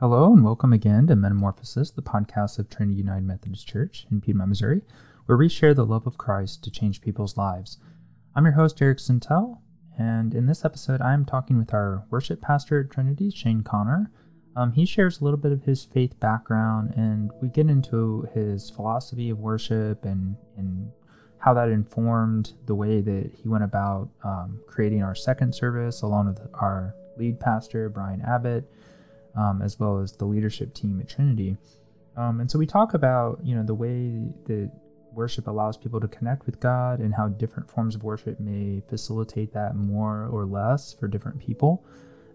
Hello, and welcome again to Metamorphosis, the podcast of Trinity United Methodist Church in Piedmont, Missouri, where we share the love of Christ to change people's lives. I'm your host, Eric Sentell, and in this episode, I'm talking with our worship pastor at Trinity, Shane Conner. Um, he shares a little bit of his faith background, and we get into his philosophy of worship and, and how that informed the way that he went about um, creating our second service, along with our lead pastor, Brian Abbott um, as well as the leadership team at Trinity. Um, and so we talk about you know the way that worship allows people to connect with God and how different forms of worship may facilitate that more or less for different people.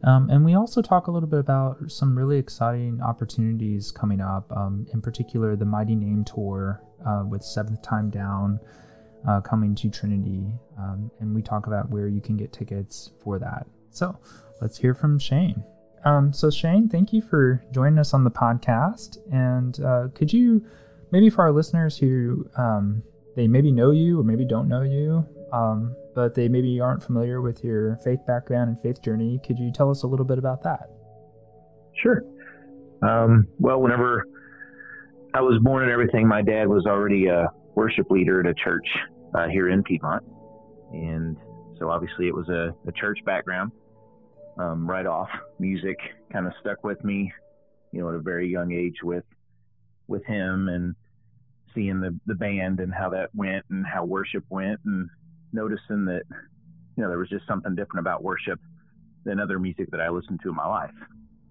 Um, and we also talk a little bit about some really exciting opportunities coming up, um, in particular the Mighty Name Tour uh, with Seventh Time Down uh, coming to Trinity. Um, and we talk about where you can get tickets for that. So let's hear from Shane. Um, so, Shane, thank you for joining us on the podcast. And uh, could you, maybe for our listeners who um, they maybe know you or maybe don't know you, um, but they maybe aren't familiar with your faith background and faith journey, could you tell us a little bit about that? Sure. Um, well, whenever I was born and everything, my dad was already a worship leader at a church uh, here in Piedmont. And so obviously it was a, a church background um, right off. Music kind of stuck with me, you know, at a very young age with with him and seeing the the band and how that went and how worship went and noticing that you know there was just something different about worship than other music that I listened to in my life,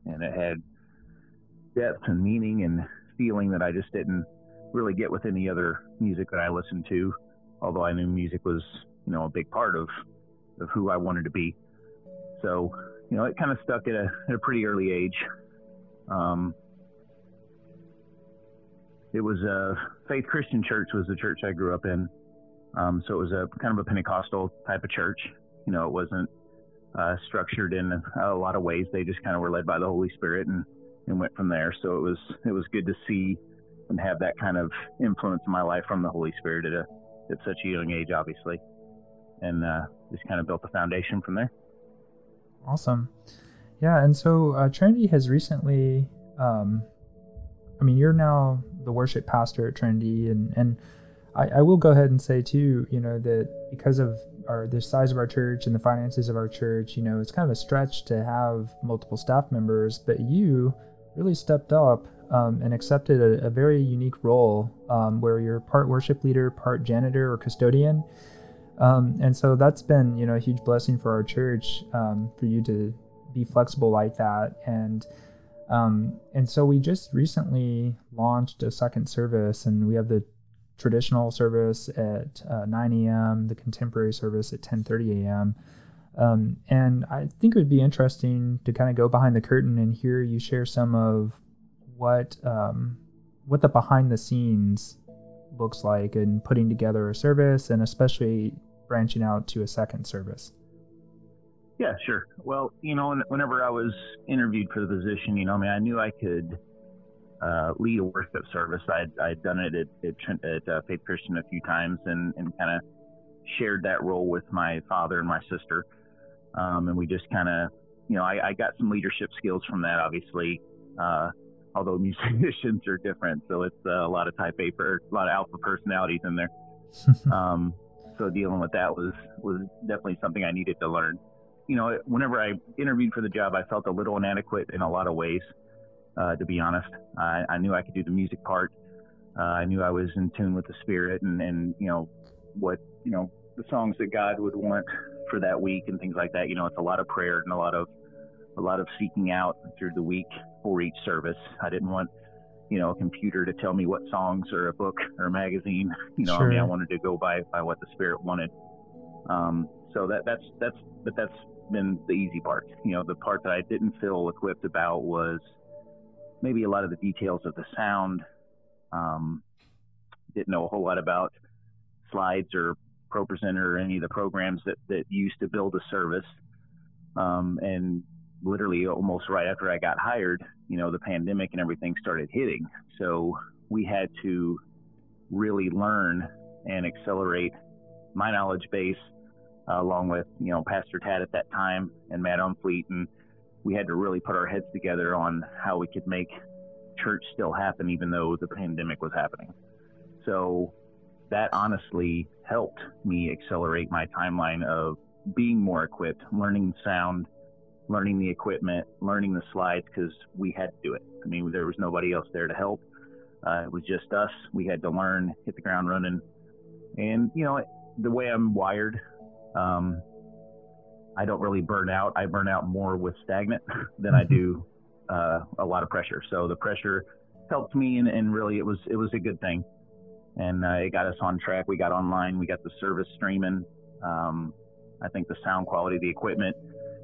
and it had depth and meaning and feeling that I just didn't really get with any other music that I listened to. Although I knew music was you know a big part of of who I wanted to be. So you know, it kind of stuck at a, at a pretty early age. Um, it was a Faith Christian Church was the church I grew up in. Um, so it was a kind of a Pentecostal type of church. You know, it wasn't uh, structured in a, a, lot of ways. They just kind of were led by the Holy Spirit and, and went from there. So it was it was good to see and have that kind of influence in my life from the Holy Spirit at a at such a young age, obviously, and uh, just kind of built the foundation from there. Awesome. Yeah, and so uh, Trinity has recently, um, I mean, you're now the worship pastor at Trinity, and and I, I, will go ahead and say too, you know, that because of our the size of our church and the finances of our church, you know, it's kind of a stretch to have multiple staff members, but you really stepped up um, and accepted a, a, very unique role um, where you're part worship leader, part janitor or custodian. Um, and so that's been, you know, a huge blessing for our church um, for you to be flexible like that. And um, and so we just recently launched a second service, and we have the traditional service at uh, 9 a.m., the contemporary service at 10:30 a.m. Um, and I think it would be interesting to kind of go behind the curtain and hear you share some of what um, what the behind the scenes looks like in putting together a service and especially branching out to a second service? Yeah, sure. Well, you know, whenever I was interviewed for the position, you know, I mean, I knew I could uh, lead a worship service. I'd, I'd done it at, at, at uh, Faith Christian a few times and, and kind of shared that role with my father and my sister. Um, and we just kind of, you know, I, I, got some leadership skills from that, obviously. Uh, although musicians are different, so it's uh, a lot of type A, for, a lot of alpha personalities in there. um, so dealing with that was was definitely something I needed to learn. You know, whenever I interviewed for the job, I felt a little inadequate in a lot of ways. Uh, to be honest, I, I, knew I could do the music part. Uh, I knew I was in tune with the spirit and and you know what you know the songs that God would want for that week and things like that. You know, it's a lot of prayer and a lot of a lot of seeking out through the week for each service. I didn't want you know, a computer to tell me what songs or a book or a magazine. You know, sure. I mean, I wanted to go by by what the spirit wanted. Um, so that that's that's but that's been the easy part. You know, the part that I didn't feel equipped about was maybe a lot of the details of the sound. Um, didn't know a whole lot about slides or ProPresenter or any of the programs that that used to build a service. Um, and literally almost right after I got hired, you know, the pandemic and everything started hitting. So we had to really learn and accelerate my knowledge base uh, along with, you know, Pastor Tad at that time and Matt Umfleet and we had to really put our heads together on how we could make church still happen, even though the pandemic was happening. So that honestly helped me accelerate my timeline of being more equipped, learning sound, learning the equipment, learning the slides because we had to do it. I mean, there was nobody else there to help. Uh, it was just us. We had to learn, hit the ground running. And, you know, the way I'm wired, um, I don't really burn out. I burn out more with stagnant than I do uh, a lot of pressure. So the pressure helped me, and, and really it was it was a good thing, and uh, it got us on track. We got online, we got the service streaming. Um, I think the sound quality, the equipment,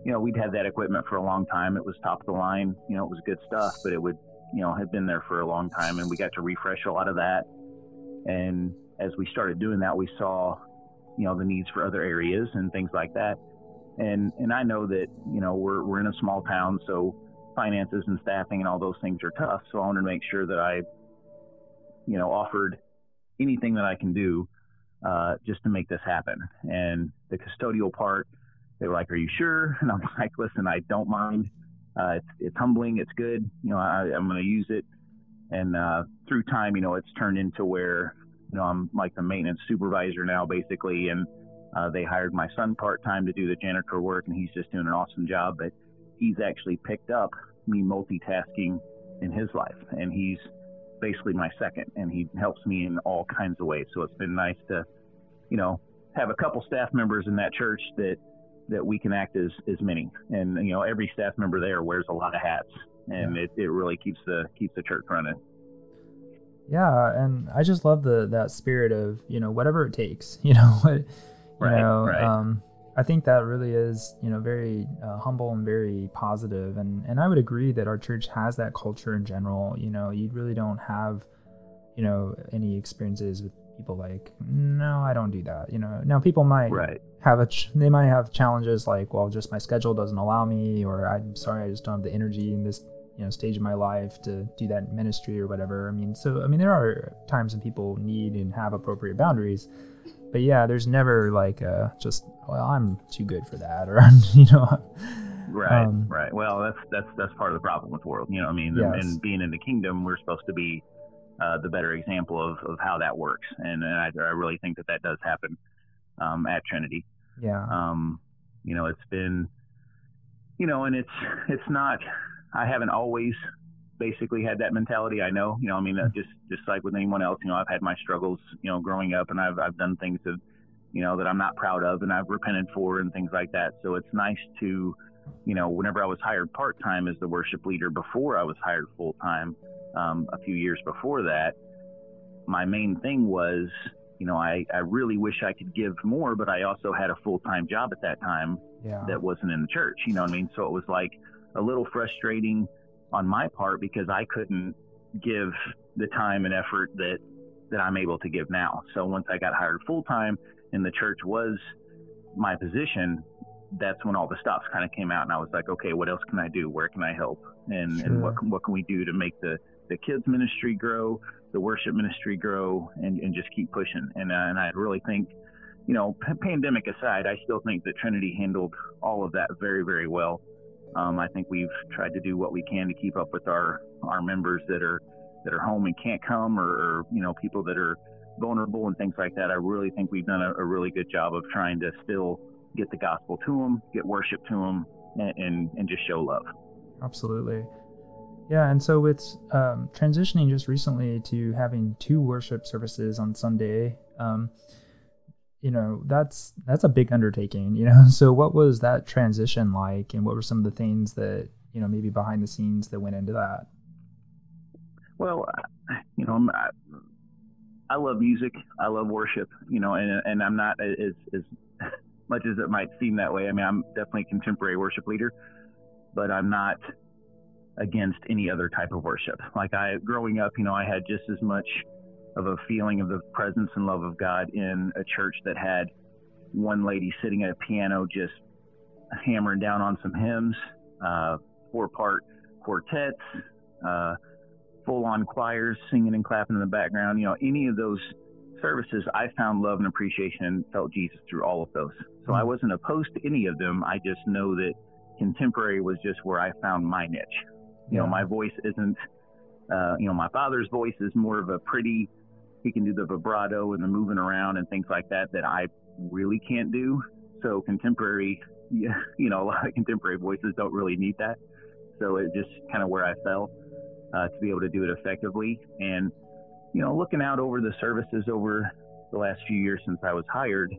you know, we'd had that equipment for a long time. It was top of the line, you know, it was good stuff, but it would, you know, had been there for a long time, and we got to refresh a lot of that. And as we started doing that, we saw, you know, the needs for other areas and things like that. And and I know that you know we're we're in a small town, so finances and staffing and all those things are tough. So I wanted to make sure that I, you know, offered anything that I can do uh, just to make this happen. And the custodial part, they were like, "Are you sure?" And I'm like, "Listen, I don't mind. Uh, it's, it's humbling. It's good. You know, I, I'm going to use it." And uh, through time, you know, it's turned into where, you know, I'm like the maintenance supervisor now, basically. And uh, they hired my son part time to do the janitor work, and he's just doing an awesome job. But he's actually picked up me multitasking in his life, and he's basically my second, and he helps me in all kinds of ways. So it's been nice to, you know, have a couple staff members in that church that that we can act as as many, and you know, every staff member there wears a lot of hats, and yeah. it, it really keeps the keeps the church running. Yeah, and I just love the that spirit of you know whatever it takes, you know what, you right, know, right. um, I think that really is, you know, very uh, humble and very positive. And and I would agree that our church has that culture in general. You know, you really don't have, you know, any experiences with people like, no, I don't do that. You know, now people might right. have a, ch- they might have challenges like, well, just my schedule doesn't allow me, or I'm sorry, I just don't have the energy in this, you know, stage of my life to do that ministry or whatever. I mean, so I mean, there are times when people need and have appropriate boundaries but yeah, there's never like a just well, I'm too good for that, or you know. Right, um, right. Well, that's that's that's part of the problem with the world. You know, I mean, yes. and, being in the kingdom, we're supposed to be uh, the better example of, of how that works, and, and I, I really think that that does happen um, at Trinity. Yeah. Um, you know, it's been, you know, and it's it's not. I haven't always basically had that mentality. I know, you know, I mean, uh, just just like with anyone else, you know, I've had my struggles, you know, growing up, and I've I've done things that, you know, that I'm not proud of, and I've repented for, and things like that. So it's nice to, you know, whenever I was hired part time as the worship leader before I was hired full time, um, a few years before that, my main thing was, you know, I I really wish I could give more, but I also had a full time job at that time yeah. that wasn't in the church. You know what I mean? So it was like a little frustrating on my part because I couldn't give the time and effort that that I'm able to give now. So once I got hired full time and the church was my position, that's when all the stops kind of came out and I was like, okay, what else can I do? Where can I help? And sure. and what what can we do to make the the kids ministry grow, the worship ministry grow, and, and just keep pushing. And uh, and I really think, you know, p- pandemic aside, I still think that Trinity handled all of that very very well. Um, I think we've tried to do what we can to keep up with our our members that are that are home and can't come, or, or you know people that are vulnerable and things like that. I really think we've done a, a, really good job of trying to still get the gospel to them, get worship to them, and and, and just show love. Absolutely. Yeah, and so it's um, transitioning just recently to having two worship services on Sunday. Um, you know that's that's a big undertaking you know so what was that transition like and what were some of the things that you know maybe behind the scenes that went into that well you know I, I love music i love worship you know and and i'm not as as much as it might seem that way i mean i'm definitely a contemporary worship leader but i'm not against any other type of worship like i growing up you know i had just as much of a feeling of the presence and love of God in a church that had one lady sitting at a piano just hammering down on some hymns, uh, four part quartets, uh, full on choirs singing and clapping in the background. You know, any of those services, I found love and appreciation and felt Jesus through all of those. So I mm-hmm. wasn't opposed to any of them. I just know that contemporary was just where I found my niche. You know, my voice isn't, uh, you know, my father's voice is more of a pretty, he can do the vibrato and the moving around and things like that that I really can't do. So contemporary, yeah, you know, a lot of contemporary voices don't really need that. So it just kind of where I fell uh, to be able to do it effectively. And, you know, looking out over the services over the last few years since I was hired,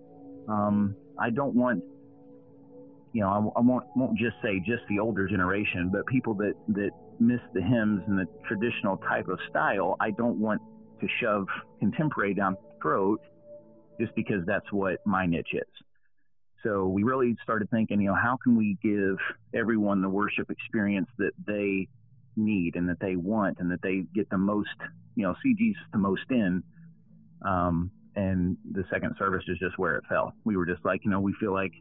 um, I don't want, you know, I, I, won't, won't just say just the older generation, but people that, that miss the hymns and the traditional type of style, I don't want to shove contemporary down the throat just because that's what my niche is. So we really started thinking, you know, how can we give everyone the worship experience that they need and that they want and that they get the most, you know, Jesus the most in. Um, and the second service is just where it fell. We were just like, you know, we feel like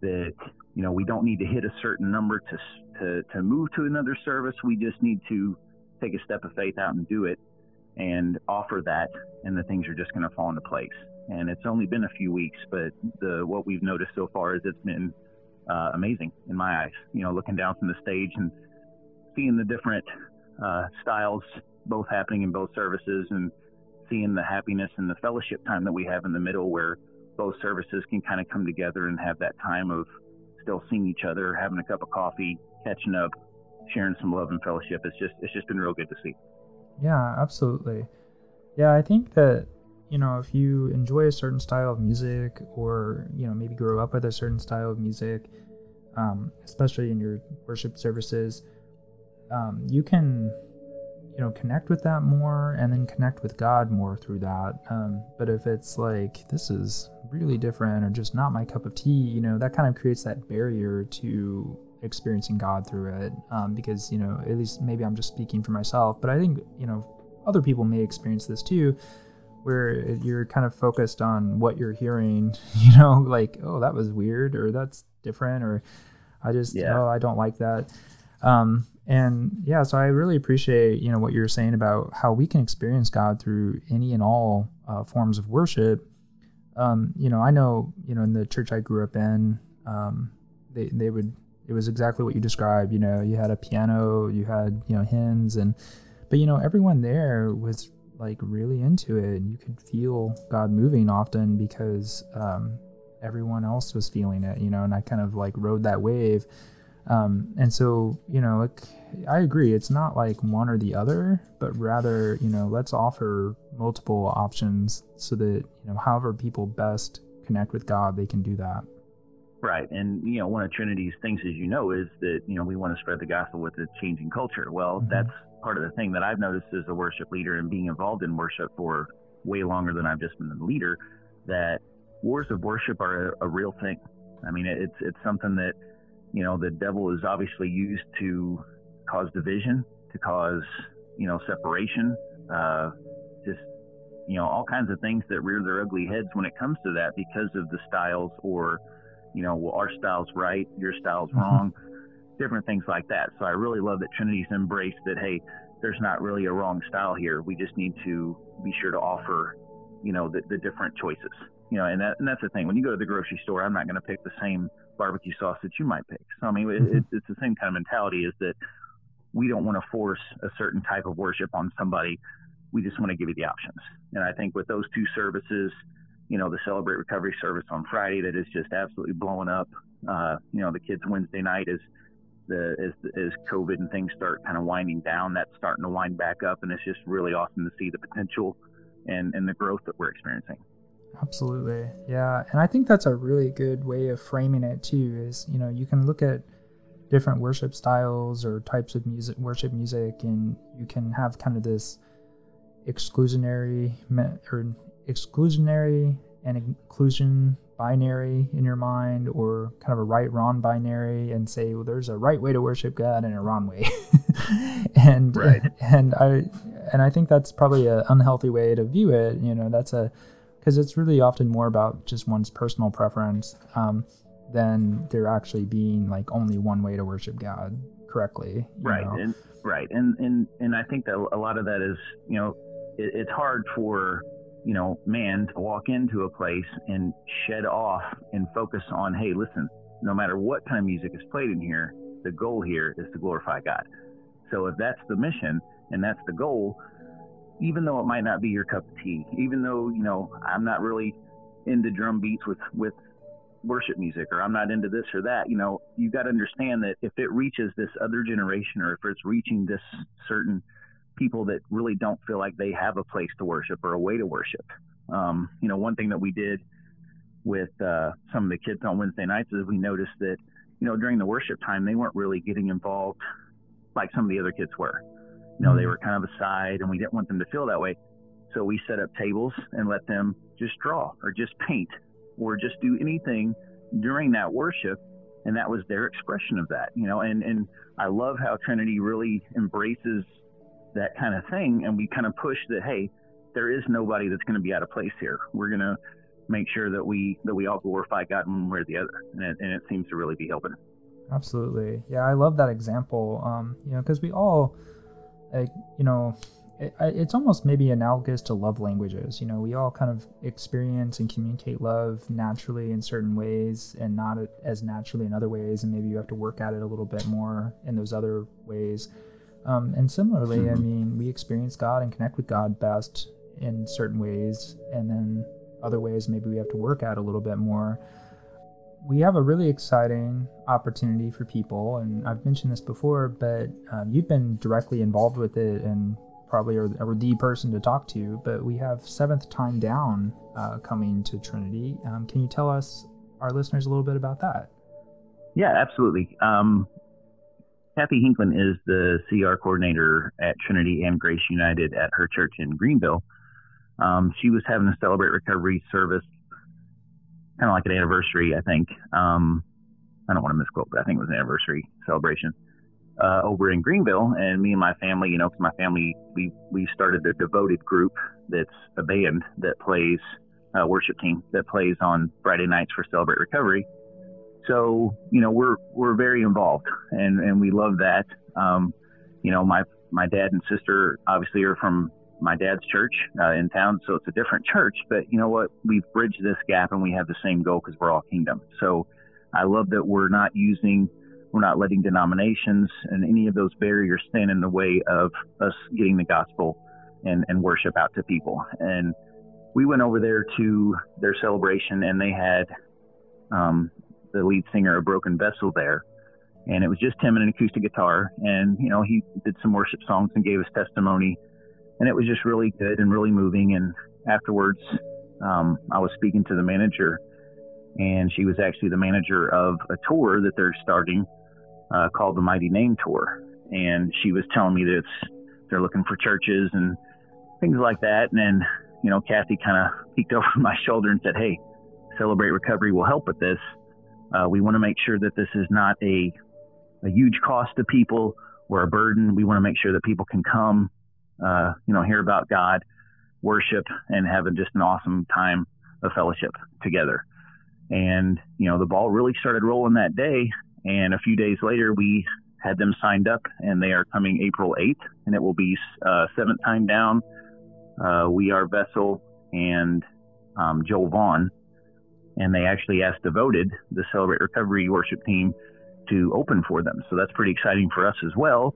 that, you know, we don't need to hit a certain number to to to move to another service. We just need to take a step of faith out and do it and offer that, and the things are just going to fall into place. And it's only been a few weeks, but the what we've noticed so far is it's been uh, amazing in my eyes. You know, looking down from the stage and seeing the different uh, styles both happening in both services and seeing the happiness and the fellowship time that we have in the middle where both services can kind of come together and have that time of still seeing each other, having a cup of coffee, catching up, sharing some love and fellowship. It's just it's just been real good to see. Yeah, absolutely. Yeah, I think that you know if you enjoy a certain style of music or you know maybe grow up with a certain style of music, um, especially in your worship services, um, you can you know connect with that more and then connect with god more through that. Um, but if it's like this is really different or just not my cup of tea you know that kind of creates that barrier to experiencing god through it. Um, because you know at least maybe i'm just speaking for myself but i think you know other people may experience this too where you're kind of focused on what you're hearing you know like oh that was weird or that's different or i just yeah. oh i don't like that. Um, and yeah, so I really appreciate you know what you're saying about how we can experience God through any and all uh, forms of worship. Um, you know, I know you know in the church I grew up in, um, they they would it was exactly what you described. You know, you had a piano, you had you know hymns, and but you know everyone there was like really into it, and you could feel God moving often because um, everyone else was feeling it. You know, and I kind of like rode that wave. Um, and so, you know, it, I agree. It's not like one or the other, but rather, you know, let's offer multiple options so that, you know, however people best connect with God, they can do that. Right. And, you know, one of Trinity's things, as you know, is that, you know, we want to spread the gospel with a changing culture. Well, mm-hmm. that's part of the thing that I've noticed as a worship leader and being involved in worship for way longer than I've just been a leader, that wars of worship are a, a real thing. I mean, it's, it's something that, you know, the devil is obviously used to cause division, to cause, you know, separation, uh, just, you know, all kinds of things that rear their ugly heads when it comes to that because of the styles or, you know, well, our style's right, your style's mm-hmm. wrong, different things like that. So I really love that Trinity's embraced that, hey, there's not really a wrong style here. We just need to be sure to offer, you know, the, the different choices. You know, and that and that's the thing. When you go to the grocery store, I'm not going to pick the same barbecue sauce that you might pick. So I mean, mm-hmm. it, it's the same kind of mentality. Is that we don't want to force a certain type of worship on somebody. We just want to give you the options. And I think with those two services, you know, the Celebrate Recovery service on Friday that is just absolutely blowing up. Uh, you know, the kids Wednesday night is the as as COVID and things start kind of winding down, that's starting to wind back up, and it's just really awesome to see the potential and and the growth that we're experiencing. Absolutely. Yeah. And I think that's a really good way of framing it too is, you know, you can look at different worship styles or types of music, worship music, and you can have kind of this exclusionary or exclusionary and inclusion binary in your mind or kind of a right wrong binary and say well there's a right way to worship god and a wrong way and right. and i and i think that's probably an unhealthy way to view it you know that's a because it's really often more about just one's personal preference um, than there actually being like only one way to worship God correctly. Right, know? and right, and and and I think that a lot of that is you know it, it's hard for you know man to walk into a place and shed off and focus on hey listen no matter what kind of music is played in here, the goal here is to glorify God. So if that's the mission and that's the goal, even though it might not be your cup of tea, even though, you know, I'm not really into drum beats with, with worship music or I'm not into this or that, you know, you got to understand that if it reaches this other generation or if it's reaching this certain people that really don't feel like they have a place to worship or a way to worship. Um, you know, one thing that we did with uh, some of the kids on Wednesday nights is we noticed that, you know, during the worship time, they weren't really getting involved like some of the other kids were. You know, mm-hmm. they were kind of aside and we didn't want them to feel that way. So we set up tables and let them just draw or just paint or just do anything during that worship. And that was their expression of that, you know, and, and I love how Trinity really embraces that kind of thing. And we kind of push that, hey, there is nobody that's going to be out of place here. We're going to make sure that we that we all glorify God one way or the other, and it, and it seems to really be helping. Absolutely, yeah, I love that example. Um, you know, because we all, like, you know, it, it's almost maybe analogous to love languages. You know, we all kind of experience and communicate love naturally in certain ways and not as naturally in other ways. And maybe you have to work at it a little bit more in those other ways. Um, and similarly, mm-hmm. I mean, we experience God and connect with God best in certain ways. And then other ways maybe we have to work at a little bit more. We have a really exciting opportunity for people, and I've mentioned this before, but um, you've been directly involved with it and probably are, are, the person to talk to, but we have Seventh Time Down uh, coming to Trinity. Um, can you tell us, our listeners, a little bit about that? Yeah, absolutely. Um, Kathy Hinklin is the CR coordinator at Trinity and Grace United at her church in Greenville. Um, she was having a Celebrate Recovery service, kind of like an anniversary, I think. Um, I don't want to misquote, but I think it was an anniversary celebration uh, over in Greenville, and me and my family, you know, because my family we we started a devoted group that's a band that plays worship team that plays on Friday nights for Celebrate Recovery. So you know we're we're very involved, and and we love that. Um, you know, my my dad and sister obviously are from my dad's church uh, in town, so it's a different church. But you know what? We've bridged this gap, and we have the same goal because we're all kingdom. So I love that we're not using we're not letting denominations and any of those barriers stand in the way of us getting the gospel and, and worship out to people. And we went over there to their celebration, and they had um, the lead singer of Broken Vessel there. And it was just him and an acoustic guitar. And, you know, he did some worship songs and gave his testimony. And it was just really good and really moving. And afterwards, um, I was speaking to the manager, and she was actually the manager of a tour that they're starting uh, called the Mighty Name Tour, and she was telling me that they're looking for churches and things like that. And then, you know, Kathy kind of peeked over my shoulder and said, "Hey, Celebrate Recovery will help with this. Uh, we want to make sure that this is not a a huge cost to people or a burden. We want to make sure that people can come, uh, you know, hear about God, worship, and have just an awesome time of fellowship together." And you know, the ball really started rolling that day. And a few days later, we had them signed up, and they are coming April 8th, and it will be uh, seventh time down. Uh, we are Vessel and um, Joel Vaughn, and they actually asked Devoted, the Celebrate Recovery worship team, to open for them. So that's pretty exciting for us as well.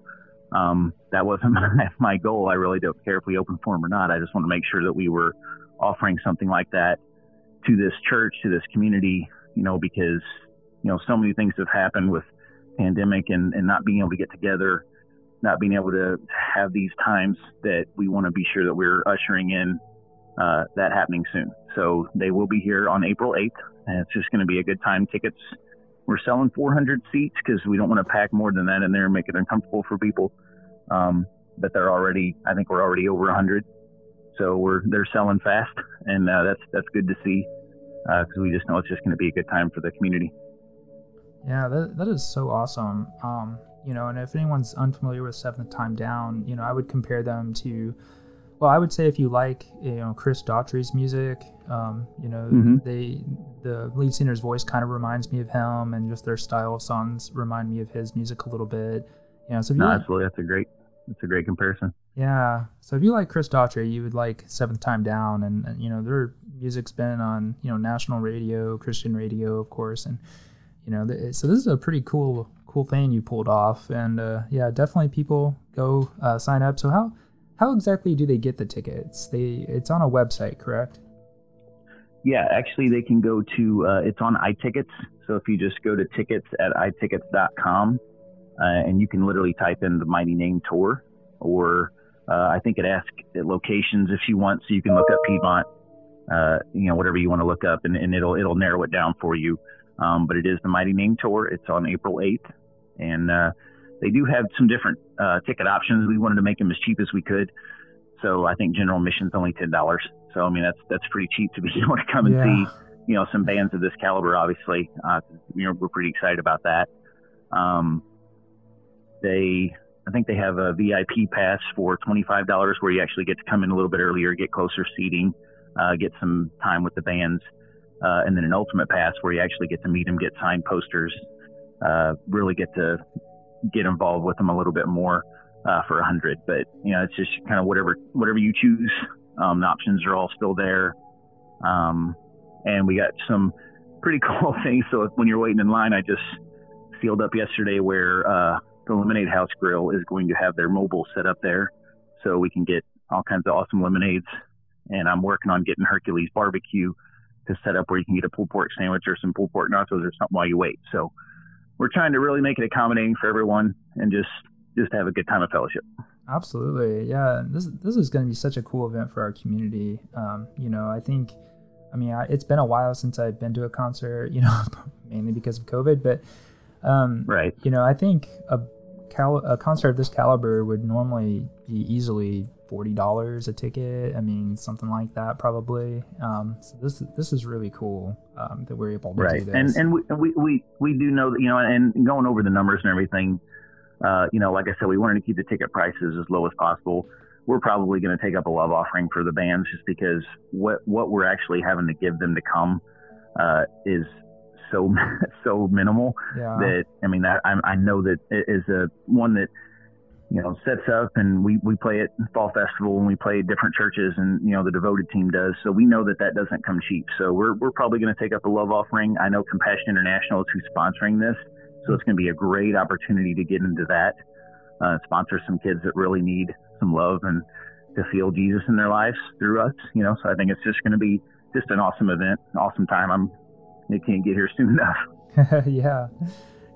Um, that wasn't my, my goal. I really don't care if we open for them or not. I just want to make sure that we were offering something like that to this church, to this community, you know, because you know, so many things have happened with pandemic and, and not being able to get together, not being able to have these times that we want to be sure that we're ushering in uh, that happening soon. So they will be here on April 8th, and it's just going to be a good time. Tickets, we're selling 400 seats because we don't want to pack more than that in there and make it uncomfortable for people. Um, but they're already, I think we're already over 100. So we're they're selling fast, and uh, that's that's good to see because uh, we just know it's just going to be a good time for the community. Yeah, that, that is so awesome. Um, you know, and if anyone's unfamiliar with Seventh Time Down, you know, I would compare them to, well, I would say if you like, you know, Chris Daughtry's music, um, you know, mm-hmm. they, the lead singer's voice kind of reminds me of him, and just their style of songs remind me of his music a little bit. You know, so no, absolutely, that's a great, that's a great comparison. Yeah, so if you like Chris Daughtry, you would like Seventh Time Down, and, and you know, their music's been on, you know, national radio, Christian radio, of course, and you know, th- so this is a pretty cool cool thing you pulled off, and uh, yeah, definitely people go uh, sign up. So how how exactly do they get the tickets? They it's on a website, correct? Yeah, actually, they can go to uh, it's on iTickets. So if you just go to tickets at itickets.com, uh, and you can literally type in the Mighty Name Tour, or uh, I think it asks locations if you want, so you can look up Piedmont, uh, you know, whatever you want to look up, and, and it'll it'll narrow it down for you. Um, but it is the Mighty Name Tour. It's on April 8th, and uh, they do have some different uh, ticket options. We wanted to make them as cheap as we could. So I think general admission's only ten dollars. So I mean that's that's pretty cheap to be able to come and Yeah. see you know some bands of this caliber. Obviously, uh, you know we're pretty excited about that. Um, they I think they have a VIP pass for twenty five dollars where you actually get to come in a little bit earlier, get closer seating, uh, get some time with the bands, uh, and then an ultimate pass where you actually get to meet them, get signed posters, uh, really get to get involved with them a little bit more uh, for a hundred. But you know, it's just kind of whatever whatever you choose. Um, the options are all still there, um, and we got some pretty cool things. So if, when you're waiting in line, I just sealed up yesterday where uh, the Lemonade House Grill is going to have their mobile set up there, so we can get all kinds of awesome lemonades. And I'm working on getting Hercules Barbecue to set up where you can get a pulled pork sandwich or some pulled pork nachos or something while you wait. So we're trying to really make it accommodating for everyone and just just have a good time of fellowship. Absolutely, yeah. This this is going to be such a cool event for our community. Um, you know, I think, I mean, I, it's been a while since I've been to a concert. You know, mainly because of COVID, but um, Right. you know, I think a cal- a concert of this caliber would normally be easily forty dollars a ticket. I mean, something like that probably. Um, so this this is really cool um, that we're able to right do this. and and we, we we we do know that you know and going over the numbers and everything uh you know like i said we wanted to keep the ticket prices as low as possible we're probably going to take up a love offering for the bands just because what what we're actually having to give them to come uh is so so minimal yeah, that i mean that I, I know that it is a one that you know sets up and we we play at fall festival and we play at different churches and you know the devoted team does. So we know that that doesn't come cheap. So we're we're probably going to take up a love offering. I know compassion international is who's sponsoring this. So it's going to be a great opportunity to get into that uh, sponsor some kids that really need some love and to feel jesus in their lives through us you know. So i think it's just going to be just an awesome event awesome time. I'm it can't get here soon enough. Yeah.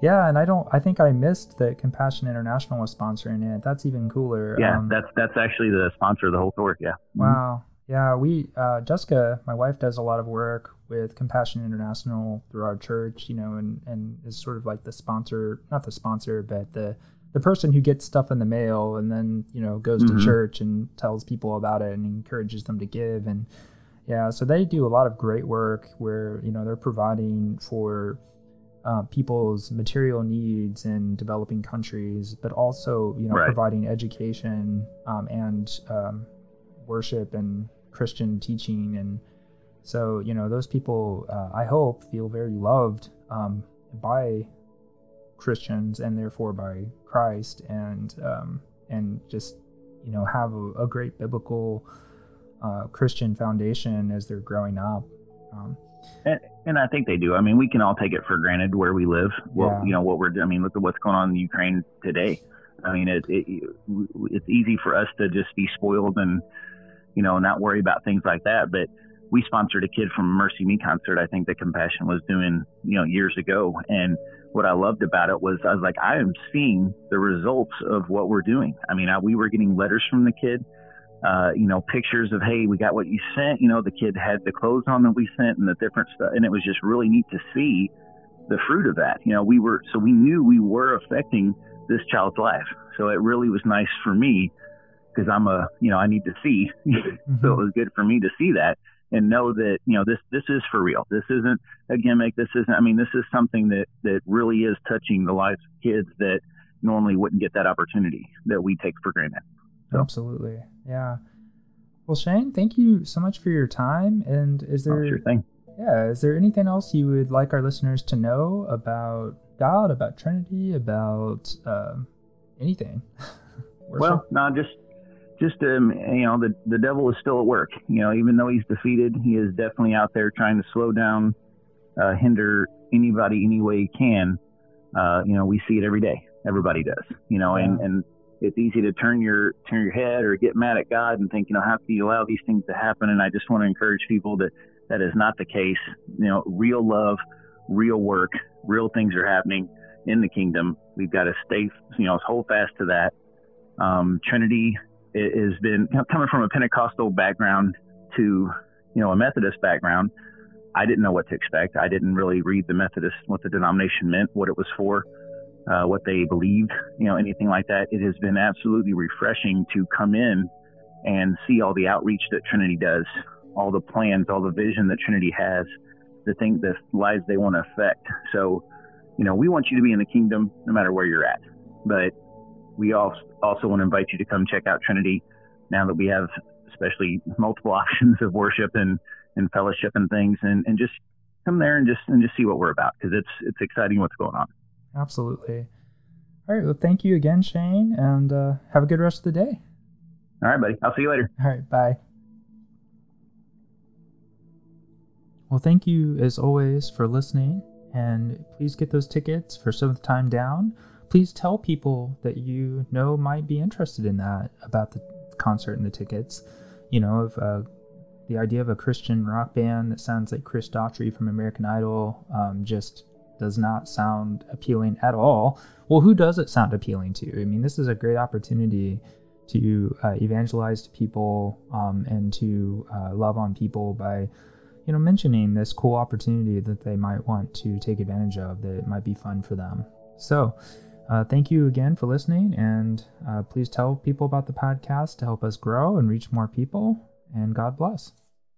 Yeah, and I don't I think I missed that Compassion International was sponsoring it. That's even cooler. Yeah, Um, that's that's actually the sponsor of the whole tour. Yeah. Wow. Yeah, we uh, Jessica, my wife, does a lot of work with Compassion International through our church, you know, and and is sort of like the sponsor, not the sponsor, but the the person who gets stuff in the mail and then you know goes Mhm. to church and tells people about it and encourages them to give and yeah, so they do a lot of great work where you know they're providing for uh, people's material needs in developing countries, but also you know Right. providing education um, and um, worship and Christian teaching, and so you know those people, uh, I hope, feel very loved um, by Christians and therefore by Christ, and um, and just you know have a, a great biblical uh, Christian foundation as they're growing up. And, and I think they do. I mean, we can all take it for granted where we live. Well, Yeah. you know what we're. I mean, look at what's going on in Ukraine today. I mean, it, it it's easy for us to just be spoiled and you know not worry about things like that. But we sponsored a kid from MercyMe concert. I think that Compassion was doing you know years ago. And what I loved about it was I was like, I am seeing the results of what we're doing. I mean, I, we were getting letters from the kid uh, you know, pictures of, hey, we got what you sent. You know, the kid had the clothes on that we sent and the different stuff. And it was just really neat to see the fruit of that. You know, we were, so we knew we were affecting this child's life. So it really was nice for me because I'm a, you know, I need to see. so it was good for me to see that and know that, you know, this, this is for real. This isn't a gimmick. This isn't, I mean, this is something that, that really is touching the lives of kids that normally wouldn't get that opportunity that we take for granted. So- Absolutely. Yeah. Well, Shane, thank you so much for your time. And is Oh, there, sure thing. yeah, is there anything else you would like our listeners to know about God, about Trinity, about um, anything? Well, no, just just um, you know, the the devil is still at work. You know, even though he's defeated, he is definitely out there trying to slow down uh, hinder anybody any way he can, uh, you know, we see it every day. Everybody does, you know, yeah. and, and it's easy to turn your turn your head or get mad at God and think, you know, how can you allow these things to happen? And I just want to encourage people that that is not the case. You know, real love, real work, real things are happening in the kingdom. We've got to stay, you know, hold fast to that. Um, Trinity has been coming from a Pentecostal background to, you know, a Methodist background. I didn't know what to expect. I didn't really read the Methodist, what the denomination meant, what it was for, uh, what they believed, you know, anything like that. It has been absolutely refreshing to come in and see all the outreach that Trinity does, all the plans, all the vision that Trinity has, the thing, the lives they want to affect. So, you know, we want you to be in the kingdom no matter where you're at. But we also also want to invite you to come check out Trinity now that we have especially multiple options of worship and, and fellowship and things and, and just come there and just and just see what we're about because it's it's exciting what's going on. Absolutely. All right. Well, thank you again, Shane, and uh, have a good rest of the day. All right, buddy. I'll see you later. All right. Bye. Well, thank you as always for listening, and please get those tickets for Seventh Time Down. Please tell people that you know might be interested in that about the concert and the tickets. You know, of uh, the idea of a Christian rock band that sounds like Chris Daughtry from American Idol um, just does not sound appealing at all. Well, who does it sound appealing to? I mean, this is a great opportunity to uh, evangelize to people um, and to uh, love on people by you know, mentioning this cool opportunity that they might want to take advantage of that might be fun for them. So, uh, thank you again for listening, and uh, please tell people about the podcast to help us grow and reach more people. And God bless.